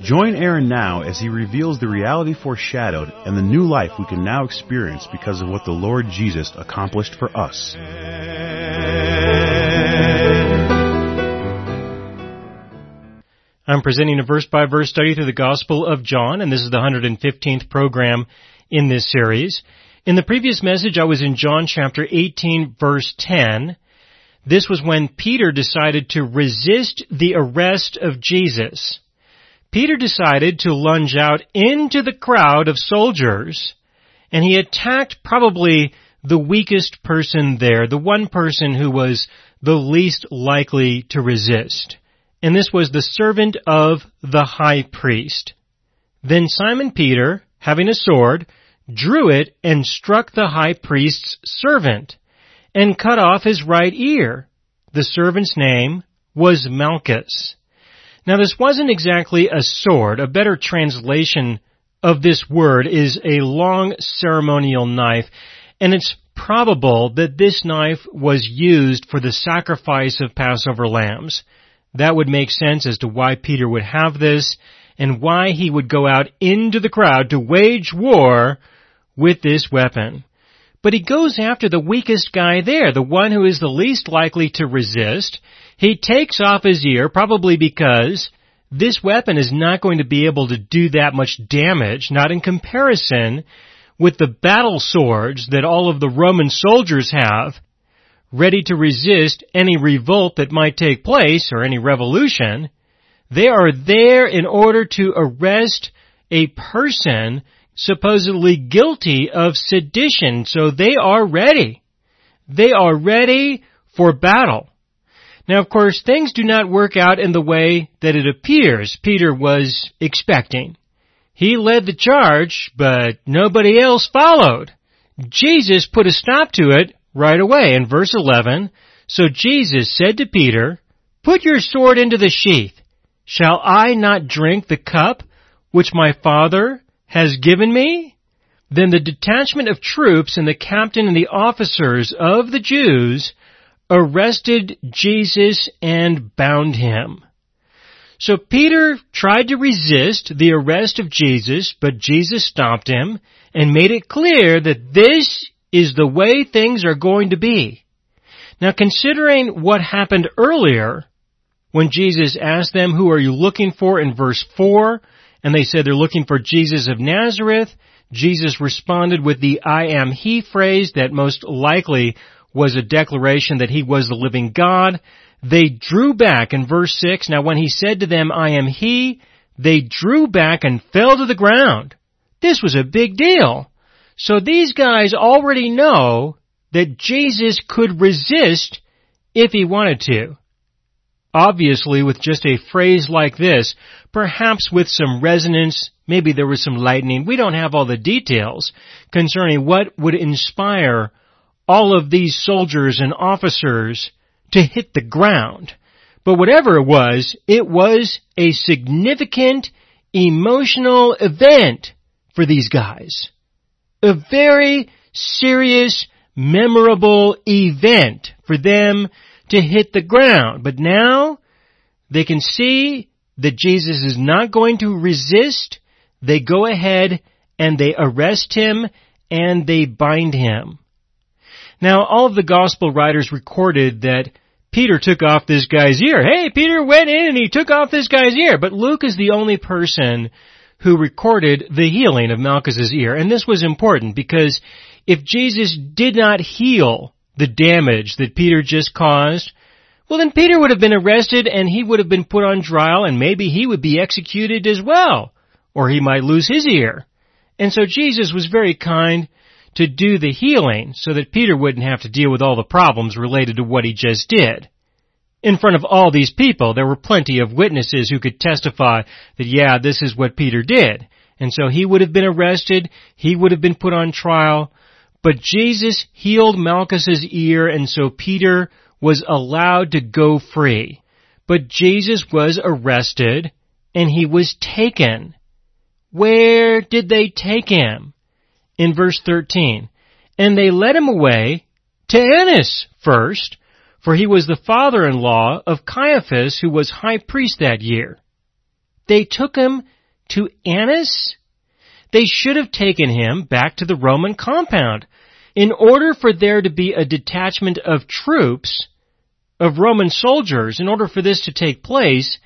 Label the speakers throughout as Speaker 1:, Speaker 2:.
Speaker 1: Join Aaron now as he reveals the reality foreshadowed and the new life we can now experience because of what the Lord Jesus accomplished for us.
Speaker 2: I'm presenting a verse by verse study through the Gospel of John, and this is the 115th program in this series. In the previous message, I was in John chapter 18 verse 10. This was when Peter decided to resist the arrest of Jesus. Peter decided to lunge out into the crowd of soldiers, and he attacked probably the weakest person there, the one person who was the least likely to resist and this was the servant of the high priest. Then Simon Peter, having a sword, drew it and struck the high priest's servant, and cut off his right ear. The servant's name was Malchus. Now this wasn't exactly a sword. A better translation of this word is a long ceremonial knife, and it's probable that this knife was used for the sacrifice of Passover lambs. That would make sense as to why Peter would have this and why he would go out into the crowd to wage war with this weapon. But he goes after the weakest guy there, the one who is the least likely to resist. He takes off his ear, probably because this weapon is not going to be able to do that much damage, not in comparison with the battle swords that all of the Roman soldiers have ready to resist any revolt that might take place or any revolution. They are there in order to arrest a person supposedly guilty of sedition. So they are ready. They are ready for battle. Now of course things do not work out in the way that it appears Peter was expecting. He led the charge, but nobody else followed. Jesus put a stop to it right away. In verse 11, so Jesus said to Peter, Put your sword into the sheath. Shall I not drink the cup which my Father has given me? Then the detachment of troops and the captain and the officers of the Jews arrested Jesus and bound him. So Peter tried to resist the arrest of Jesus, but Jesus stopped him and made it clear that this is the way things are going to be. Now considering what happened earlier, when Jesus asked them, who are you looking for in verse 4, and they said they're looking for Jesus of Nazareth, Jesus responded with the I am he phrase that most likely was a declaration that he was the living God. They drew back in verse 6. Now when he said to them, I am he, they drew back and fell to the ground. This was a big deal. So these guys already know that Jesus could resist if he wanted to. Obviously, with just a phrase like this, perhaps with some resonance, maybe there was some lightning, we don't have all the details concerning what would inspire all of these soldiers and officers to hit the ground. But whatever it was, it was a significant emotional event for these guys a very serious, memorable event for them to hit the ground. But now they can see that Jesus is not going to resist. They go ahead and they arrest him and they bind him. Now all of the gospel writers recorded that Peter took off this guy's ear. Hey, Peter went in and he took off this guy's ear. But Luke is the only person who recorded the healing of Malchus's ear. And this was important because if Jesus did not heal the damage that Peter just caused, well then Peter would have been arrested and he would have been put on trial and maybe he would be executed as well. Or he might lose his ear. And so Jesus was very kind to do the healing so that Peter wouldn't have to deal with all the problems related to what he just did in front of all these people. There were plenty of witnesses who could testify that, yeah, this is what Peter did. And so he would have been arrested, he would have been put on trial, but Jesus healed Malchus's ear and so Peter was allowed to go free. But Jesus was arrested and he was taken. Where did they take him? In verse 13. And they led him away to Annas first, for he was the father-in-law of Caiaphas who was high priest that year. They took him to Annas? They should have taken him back to the Roman compound. In order for there to be a detachment of troops, of Roman soldiers, in order for this to take place,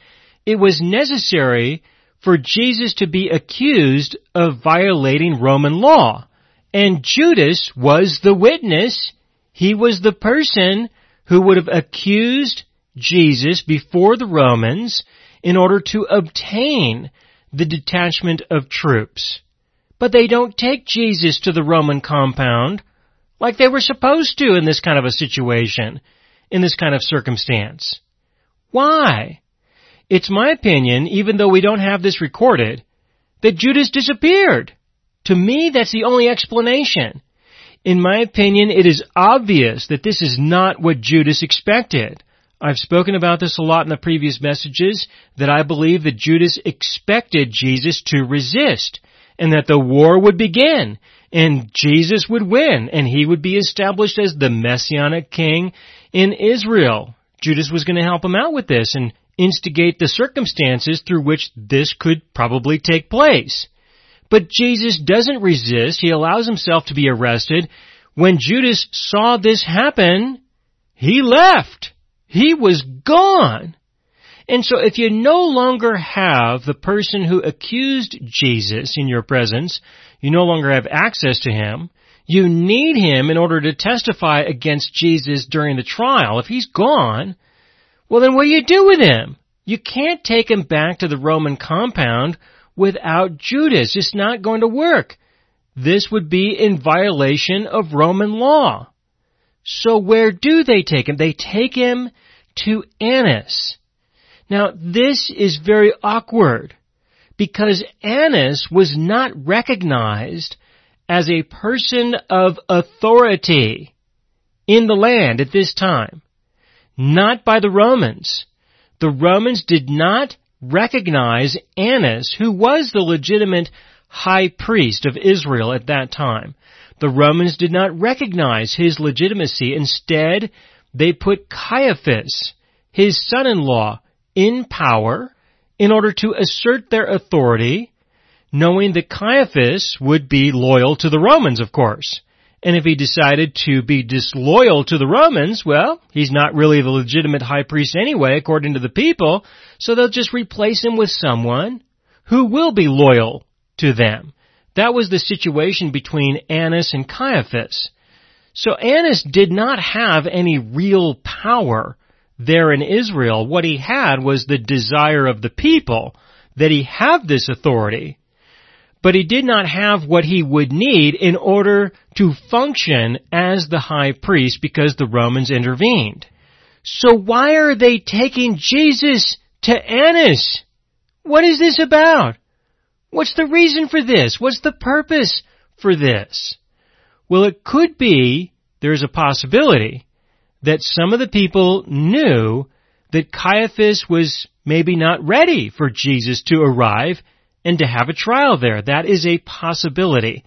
Speaker 2: it was necessary for Jesus to be accused of violating Roman law. And Judas was the witness. He was the person who would have accused Jesus before the Romans in order to obtain the detachment of troops. But they don't take Jesus to the Roman compound like they were supposed to in this kind of a situation, in this kind of circumstance. Why? It's my opinion, even though we don't have this recorded, that Judas disappeared. To me, that's the only explanation. In my opinion, it is obvious that this is not what Judas expected. I've spoken about this a lot in the previous messages, that I believe that Judas expected Jesus to resist, and that the war would begin, and Jesus would win, and he would be established as the Messianic king in Israel. Judas was going to help him out with this and instigate the circumstances through which this could probably take place. But Jesus doesn't resist. He allows himself to be arrested. When Judas saw this happen, he left. He was gone. And so if you no longer have the person who accused Jesus in your presence, you no longer have access to him, you need him in order to testify against Jesus during the trial. If he's gone, well then what do you do with him? You can't take him back to the Roman compound without Judas. It's not going to work. This would be in violation of Roman law. So where do they take him? They take him to Annas. Now this is very awkward because Annas was not recognized as a person of authority in the land at this time. Not by the Romans. The Romans did not recognize Annas, who was the legitimate high priest of Israel at that time. The Romans did not recognize his legitimacy. Instead, they put Caiaphas, his son-in-law, in power in order to assert their authority, knowing that Caiaphas would be loyal to the Romans, of course. And if he decided to be disloyal to the Romans, well, he's not really the legitimate high priest anyway, according to the people, so they'll just replace him with someone who will be loyal to them. That was the situation between Annas and Caiaphas. So Annas did not have any real power there in Israel. What he had was the desire of the people that he have this authority. But he did not have what he would need in order to function as the high priest because the Romans intervened. So why are they taking Jesus to Annas? What is this about? What's the reason for this? What's the purpose for this? Well, it could be, there's a possibility, that some of the people knew that Caiaphas was maybe not ready for Jesus to arrive and to have a trial there. That is a possibility.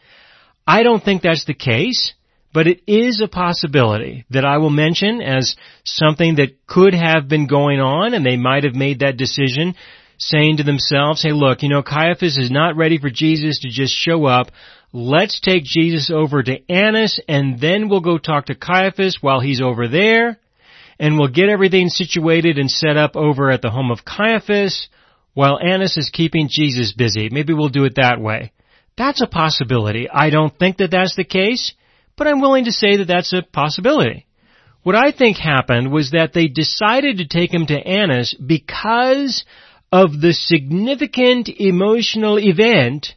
Speaker 2: I don't think that's the case, but it is a possibility that I will mention as something that could have been going on and they might have made that decision saying to themselves, hey look, you know, Caiaphas is not ready for Jesus to just show up. Let's take Jesus over to Annas and then we'll go talk to Caiaphas while he's over there and we'll get everything situated and set up over at the home of Caiaphas while Annas is keeping Jesus busy. Maybe we'll do it that way. That's a possibility. I don't think that that's the case, but I'm willing to say that that's a possibility. What I think happened was that they decided to take him to Annas because of the significant emotional event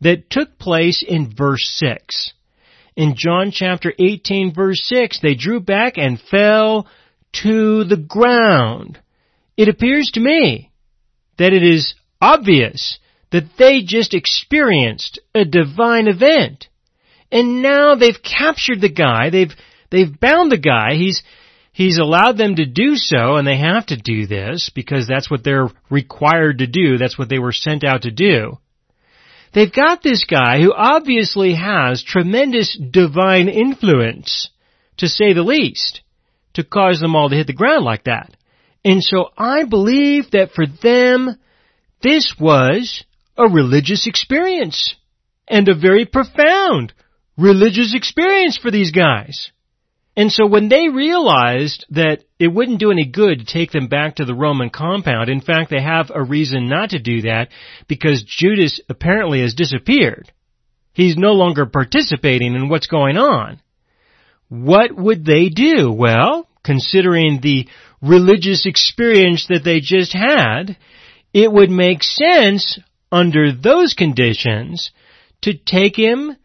Speaker 2: that took place in verse 6. In John chapter 18 verse 6, they drew back and fell to the ground. It appears to me that it is obvious that they just experienced a divine event. And now they've captured the guy, they've, they've bound the guy, he's, he's allowed them to do so, and they have to do this because that's what they're required to do, that's what they were sent out to do. They've got this guy who obviously has tremendous divine influence, to say the least, to cause them all to hit the ground like that. And so I believe that for them, this was a religious experience. And a very profound religious experience for these guys. And so when they realized that it wouldn't do any good to take them back to the Roman compound, in fact they have a reason not to do that because Judas apparently has disappeared. He's no longer participating in what's going on. What would they do? Well, considering the religious experience that they just had, it would make sense under those conditions to take him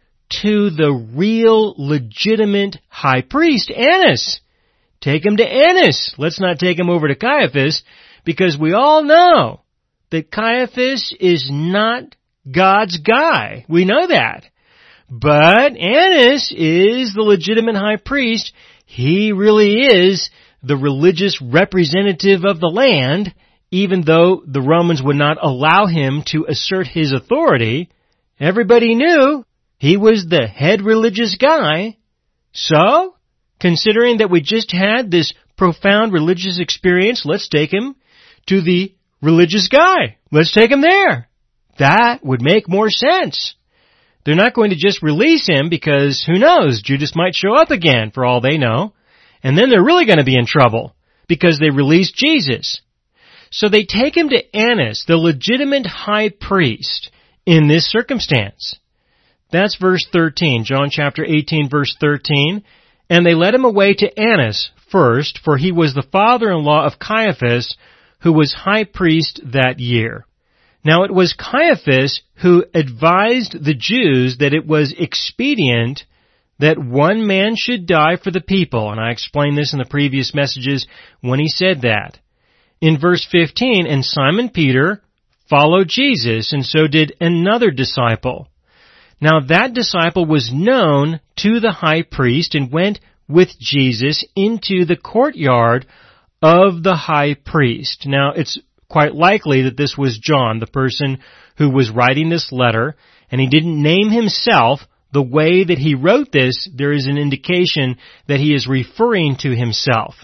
Speaker 2: to the real legitimate high priest, Annas. Take him to Annas. Let's not take him over to Caiaphas because we all know that Caiaphas is not God's guy. We know that. But Annas is the legitimate high priest. He really is the religious representative of the land, even though the Romans would not allow him to assert his authority. Everybody knew he was the head religious guy. So, considering that we just had this profound religious experience, let's take him to the religious guy. Let's take him there. That would make more sense. They're not going to just release him because who knows, Judas might show up again for all they know. And then they're really going to be in trouble because they released Jesus. So they take him to Annas, the legitimate high priest in this circumstance. That's verse 13, John chapter 18 verse 13. And they led him away to Annas first, for he was the father-in-law of Caiaphas, who was high priest that year. Now it was Caiaphas who advised the Jews that it was expedient that one man should die for the people, and I explained this in the previous messages when he said that. In verse 15, and Simon Peter followed Jesus, and so did another disciple. Now that disciple was known to the high priest and went with Jesus into the courtyard of the high priest. Now it's quite likely that this was John, the person who was writing this letter, and he didn't name himself. The way that he wrote this, there is an indication that he is referring to himself.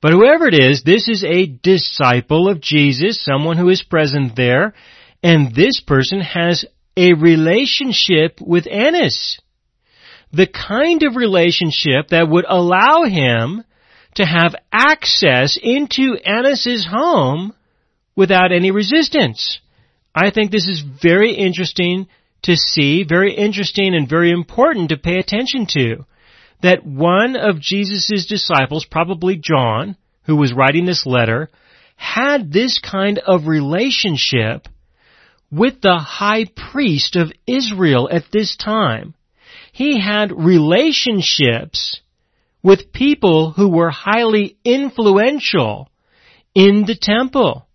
Speaker 2: But whoever it is, this is a disciple of Jesus, someone who is present there, and this person has a relationship with Annas. The kind of relationship that would allow him to have access into Annas' home without any resistance. I think this is very interesting to see, very interesting and very important to pay attention to. That one of Jesus' disciples, probably John, who was writing this letter, had this kind of relationship with the high priest of Israel at this time. He had relationships with people who were highly influential in the temple,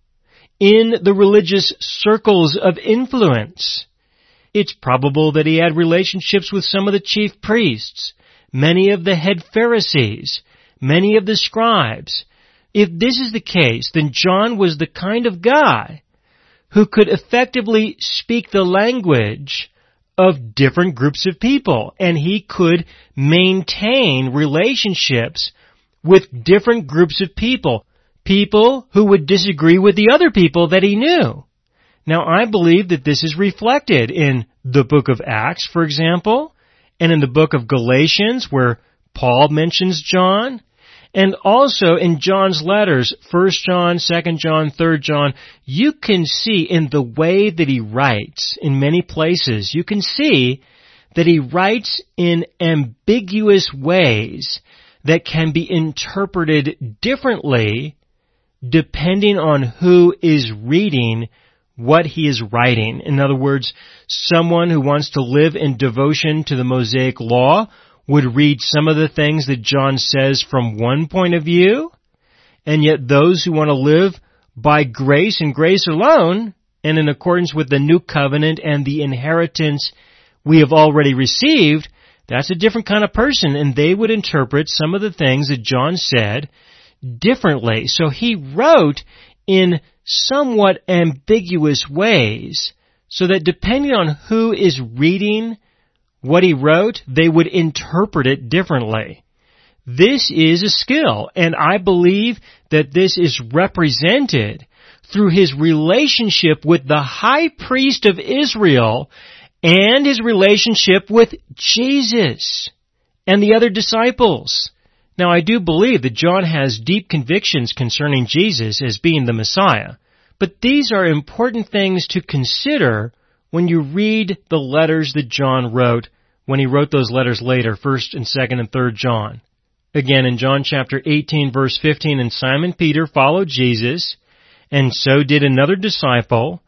Speaker 2: in the religious circles of influence. It's probable that he had relationships with some of the chief priests, many of the head Pharisees, many of the scribes. If this is the case, then John was the kind of guy who could effectively speak the language of different groups of people and he could maintain relationships with different groups of people. People who would disagree with the other people that he knew. Now I believe that this is reflected in the book of Acts, for example, and in the book of Galatians where Paul mentions John, and also in John's letters, 1 John, 2 John, 3 John, you can see in the way that he writes, in many places, you can see that he writes in ambiguous ways that can be interpreted differently depending on who is reading what he is writing. In other words, someone who wants to live in devotion to the Mosaic Law would read some of the things that John says from one point of view, and yet those who want to live by grace and grace alone and in accordance with the new covenant and the inheritance we have already received, that's a different kind of person and they would interpret some of the things that John said differently. So he wrote in somewhat ambiguous ways so that depending on who is reading what he wrote, they would interpret it differently. This is a skill, and I believe that this is represented through his relationship with the high priest of Israel and his relationship with Jesus and the other disciples. Now I do believe that John has deep convictions concerning Jesus as being the Messiah, but these are important things to consider when you read the letters that John wrote when he wrote those letters later, 1st and 2nd and 3rd John. Again in John chapter 18 verse 15, and Simon Peter followed Jesus, and so did another disciple.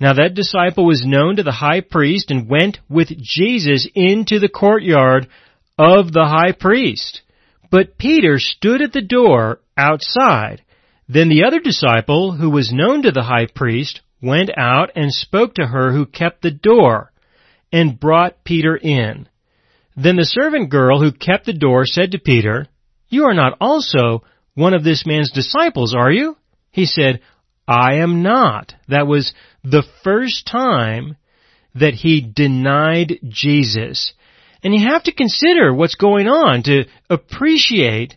Speaker 2: Now that disciple was known to the high priest and went with Jesus into the courtyard of the high priest. But Peter stood at the door outside. Then the other disciple, who was known to the high priest, went out and spoke to her who kept the door, and brought Peter in. Then the servant girl who kept the door said to Peter, You are not also one of this man's disciples, are you? He said, I am not. That was the first time that he denied Jesus. And you have to consider what's going on to appreciate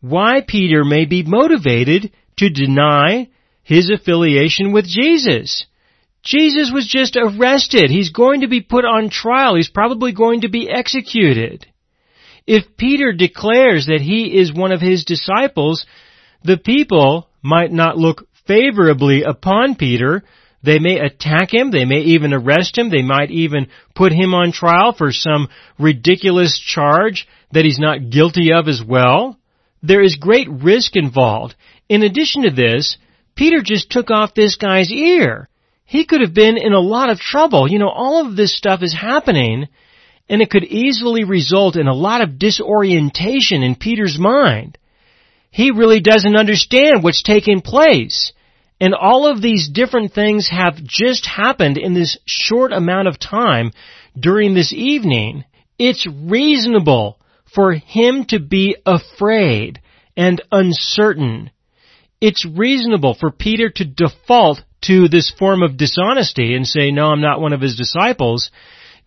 Speaker 2: why Peter may be motivated to deny his affiliation with Jesus. Jesus was just arrested. He's going to be put on trial. He's probably going to be executed. If Peter declares that he is one of his disciples, the people might not look favorably upon Peter they may attack him. They may even arrest him. They might even put him on trial for some ridiculous charge that he's not guilty of as well. There is great risk involved. In addition to this, Peter just took off this guy's ear. He could have been in a lot of trouble. You know, all of this stuff is happening and it could easily result in a lot of disorientation in Peter's mind. He really doesn't understand what's taking place. And all of these different things have just happened in this short amount of time during this evening. It's reasonable for him to be afraid and uncertain. It's reasonable for Peter to default to this form of dishonesty and say, no, I'm not one of his disciples,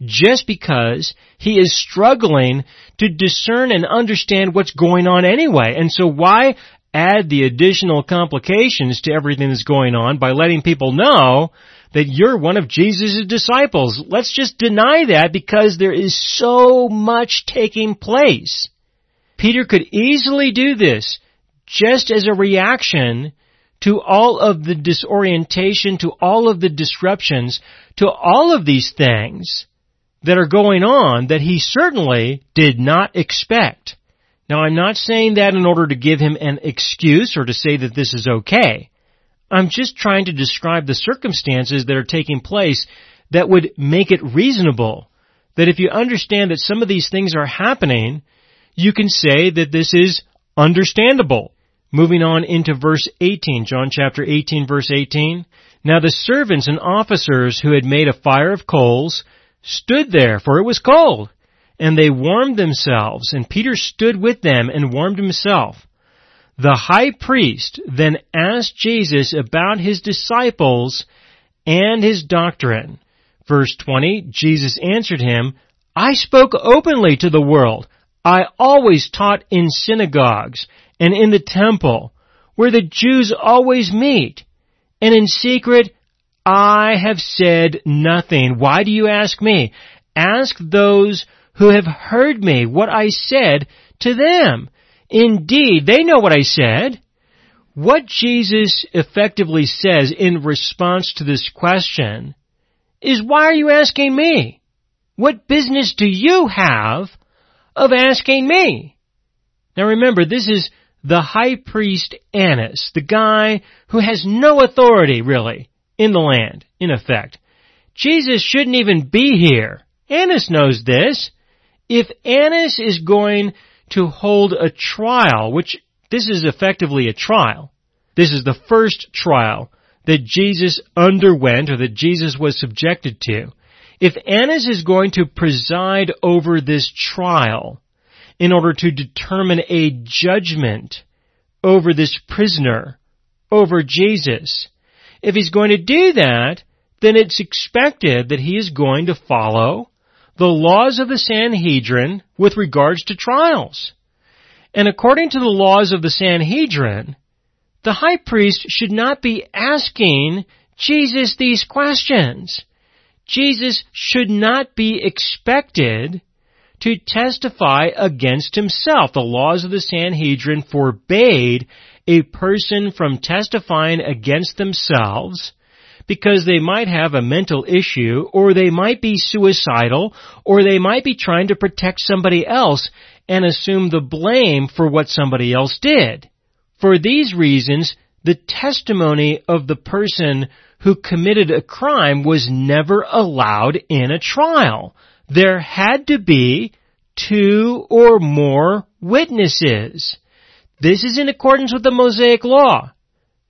Speaker 2: just because he is struggling to discern and understand what's going on anyway. And so why add the additional complications to everything that's going on by letting people know that you're one of Jesus' disciples. Let's just deny that because there is so much taking place. Peter could easily do this just as a reaction to all of the disorientation, to all of the disruptions, to all of these things that are going on that he certainly did not expect. Now I'm not saying that in order to give him an excuse or to say that this is okay. I'm just trying to describe the circumstances that are taking place that would make it reasonable. That if you understand that some of these things are happening, you can say that this is understandable. Moving on into verse 18, John chapter 18 verse 18. Now the servants and officers who had made a fire of coals stood there, for it was cold and they warmed themselves, and Peter stood with them and warmed himself. The high priest then asked Jesus about his disciples and his doctrine. Verse 20, Jesus answered him, I spoke openly to the world. I always taught in synagogues and in the temple, where the Jews always meet. And in secret, I have said nothing. Why do you ask me? Ask those who have heard me, what I said to them. Indeed, they know what I said. What Jesus effectively says in response to this question is, why are you asking me? What business do you have of asking me? Now remember, this is the high priest Annas, the guy who has no authority really in the land, in effect. Jesus shouldn't even be here. Annas knows this if Annas is going to hold a trial, which this is effectively a trial, this is the first trial that Jesus underwent or that Jesus was subjected to, if Annas is going to preside over this trial in order to determine a judgment over this prisoner, over Jesus, if he's going to do that, then it's expected that he is going to follow the laws of the Sanhedrin with regards to trials. And according to the laws of the Sanhedrin, the high priest should not be asking Jesus these questions. Jesus should not be expected to testify against himself. The laws of the Sanhedrin forbade a person from testifying against themselves because they might have a mental issue or they might be suicidal or they might be trying to protect somebody else and assume the blame for what somebody else did. For these reasons, the testimony of the person who committed a crime was never allowed in a trial. There had to be two or more witnesses. This is in accordance with the Mosaic Law.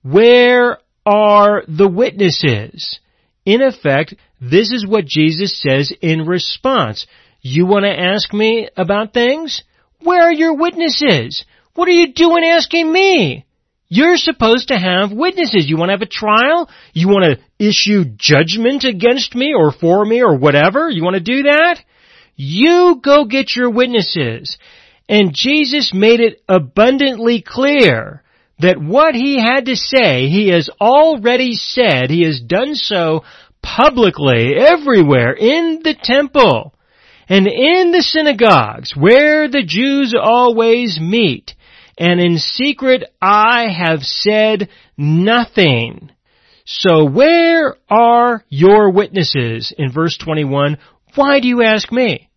Speaker 2: Where are the witnesses? In effect, this is what Jesus says in response. You want to ask me about things? Where are your witnesses? What are you doing asking me? You're supposed to have witnesses. You want to have a trial? You want to issue judgment against me or for me or whatever? You want to do that? You go get your witnesses. And Jesus made it abundantly clear that what he had to say, he has already said, he has done so publicly everywhere in the temple and in the synagogues where the Jews always meet and in secret I have said nothing. So where are your witnesses? In verse 21, why do you ask me?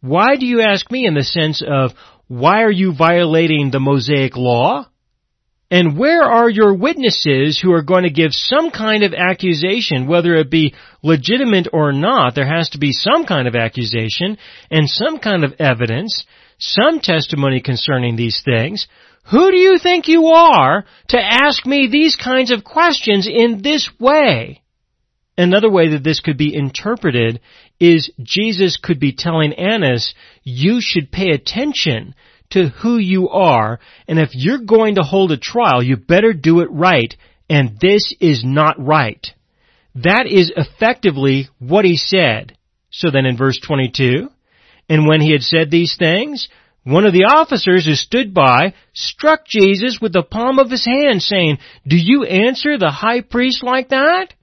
Speaker 2: Why do you ask me in the sense of, why are you violating the Mosaic law? And where are your witnesses who are going to give some kind of accusation, whether it be legitimate or not? There has to be some kind of accusation and some kind of evidence some testimony concerning these things. Who do you think you are to ask me these kinds of questions in this way? Another way that this could be interpreted is Jesus could be telling Annas, you should pay attention to who you are, and if you're going to hold a trial, you better do it right, and this is not right. That is effectively what he said. So then in verse 22, and when he had said these things, one of the officers who stood by struck Jesus with the palm of his hand saying, Do you answer the high priest like that?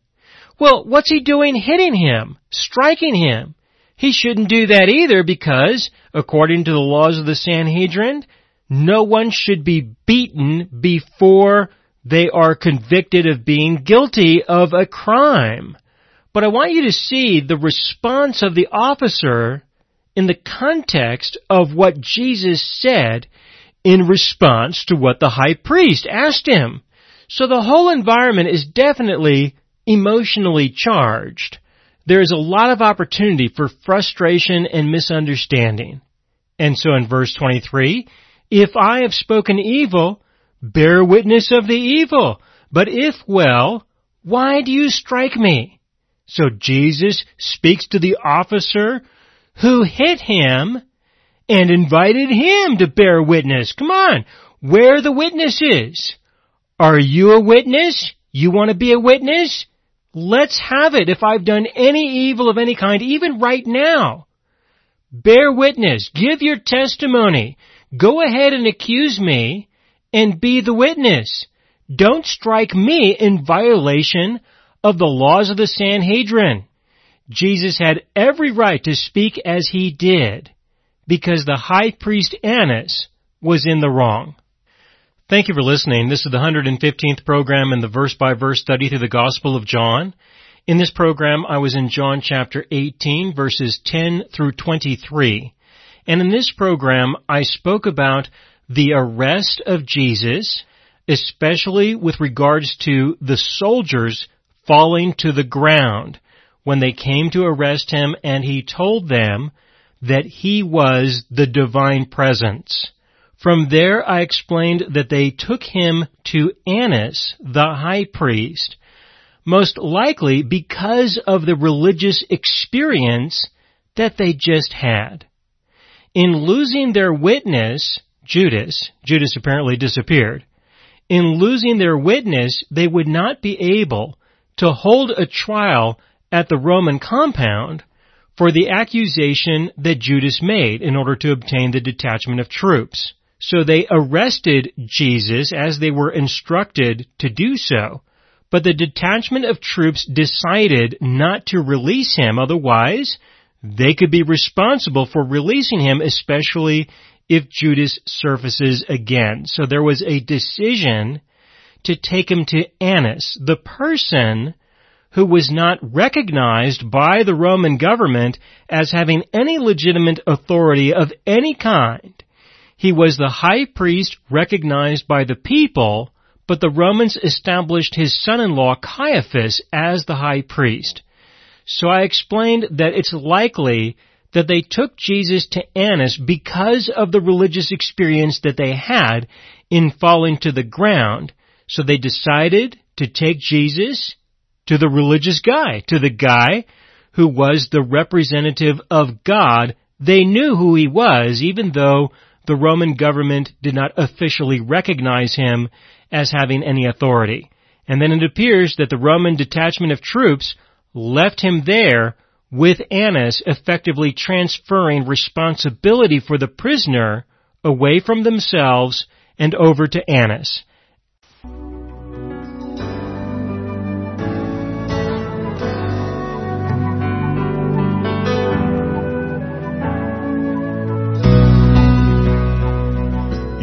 Speaker 2: Well, what's he doing hitting him, striking him? He shouldn't do that either because, according to the laws of the Sanhedrin, no one should be beaten before they are convicted of being guilty of a crime. But I want you to see the response of the officer in the context of what Jesus said in response to what the high priest asked him. So the whole environment is definitely emotionally charged. There is a lot of opportunity for frustration and misunderstanding. And so in verse 23, if I have spoken evil, bear witness of the evil. But if well, why do you strike me? So Jesus speaks to the officer who hit him and invited him to bear witness. Come on, where are the witnesses? Are you a witness? You want to be a witness? Let's have it if I've done any evil of any kind, even right now. Bear witness. Give your testimony. Go ahead and accuse me and be the witness. Don't strike me in violation of the laws of the Sanhedrin. Jesus had every right to speak as he did because the high priest Annas was in the wrong. Thank you for listening. This is the 115th program in the verse by verse study through the Gospel of John. In this program, I was in John chapter 18 verses 10 through 23. And in this program, I spoke about the arrest of Jesus, especially with regards to the soldiers falling to the ground when they came to arrest him and he told them that he was the divine presence. From there I explained that they took him to Annas, the high priest, most likely because of the religious experience that they just had. In losing their witness, Judas, Judas apparently disappeared. In losing their witness, they would not be able to hold a trial at the Roman compound for the accusation that Judas made in order to obtain the detachment of troops. So they arrested Jesus as they were instructed to do so. But the detachment of troops decided not to release him, otherwise they could be responsible for releasing him, especially if Judas surfaces again. So there was a decision to take him to Annas, the person who was not recognized by the Roman government as having any legitimate authority of any kind. He was the high priest recognized by the people, but the Romans established his son-in-law Caiaphas as the high priest. So I explained that it's likely that they took Jesus to Annas because of the religious experience that they had in falling to the ground. So they decided to take Jesus to the religious guy, to the guy who was the representative of God. They knew who he was, even though the Roman government did not officially recognize him as having any authority. And then it appears that the Roman detachment of troops left him there with Annas effectively transferring responsibility for the prisoner away from themselves and over to Annas.